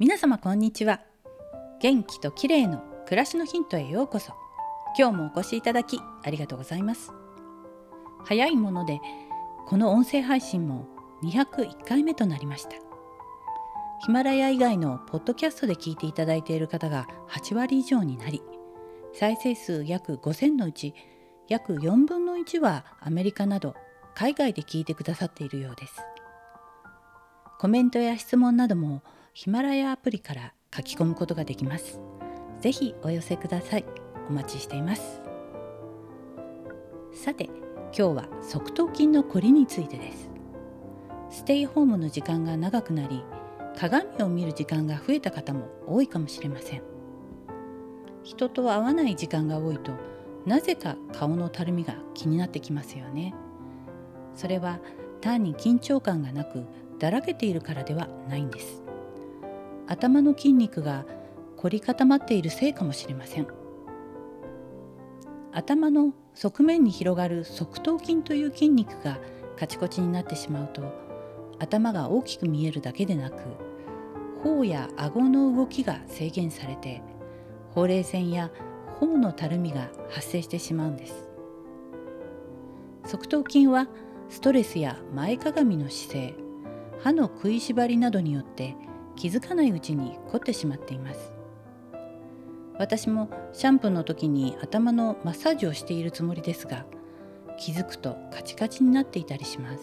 皆様こんにちは。元気と綺麗の暮らしのヒントへようこそ。今日もお越しいただきありがとうございます。早いものでこの音声配信も201回目となりました。ヒマラヤ以外のポッドキャストで聞いていただいている方が8割以上になり再生数約5000のうち約4分の1はアメリカなど海外で聞いてくださっているようです。コメントや質問などもヒマラヤアプリから書き込むことができます。ぜひお寄せください。お待ちしています。さて、今日は側頭筋のこりについてです。ステイホームの時間が長くなり、鏡を見る時間が増えた方も多いかもしれません。人と会わない時間が多いと、なぜか顔のたるみが気になってきますよね。それは単に緊張感がなくだらけているからではないんです。頭の筋肉が凝り固まっているせいかもしれません。頭の側面に広がる側頭筋という筋肉がカチコチになってしまうと頭が大きく見えるだけでなく頬や顎の動きが制限されてほうれい線や頬のたるみが発生してしまうんです。側頭筋はストレスや前かがみの姿勢歯の食いしばりなどによって気づかないうちに凝ってしまっています。私もシャンプーの時に頭のマッサージをしているつもりですが気づくとカチカチになっていたりします。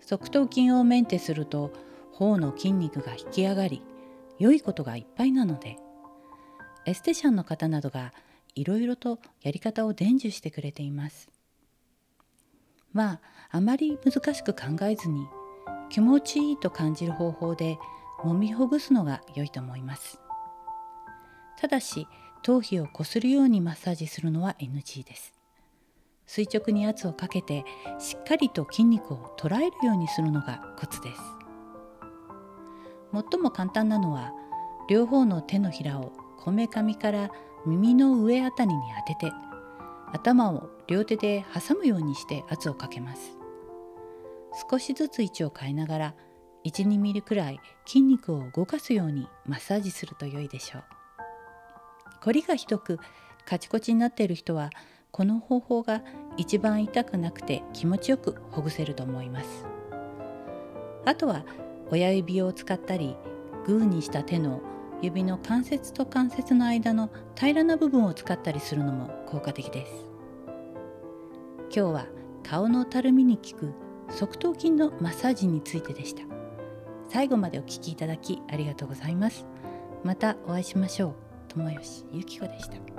側頭筋をメンテすると頬の筋肉が引き上がり良いことがいっぱいなのでエステシャンの方などがいろいろとやり方を伝授してくれています。まああまり難しく考えずに気持ちいいと感じる方法で揉みほぐすのが良いと思います。ただし頭皮をこするようにマッサージするのは NG です。垂直に圧をかけてしっかりと筋肉を捉えるようにするのがコツです。最も簡単なのは両方の手のひらをこめかみから耳の上あたりに当てて頭を両手で挟むようにして圧をかけます。少しずつ位置を変えながら12ミリくらい筋肉を動かすようにマッサージすると良いでしょう。凝りがひどくカチコチになっている人はこの方法が一番痛くなくて気持ちよくほぐせると思います。あとは親指を使ったりグーにした手の指の関節と関節の間の平らな部分を使ったりするのも効果的です。今日は顔のたるみに効く側頭筋のマッサージについてでした。最後までお聴きいただきありがとうございます。またお会いしましょう。友吉ゆき子でした。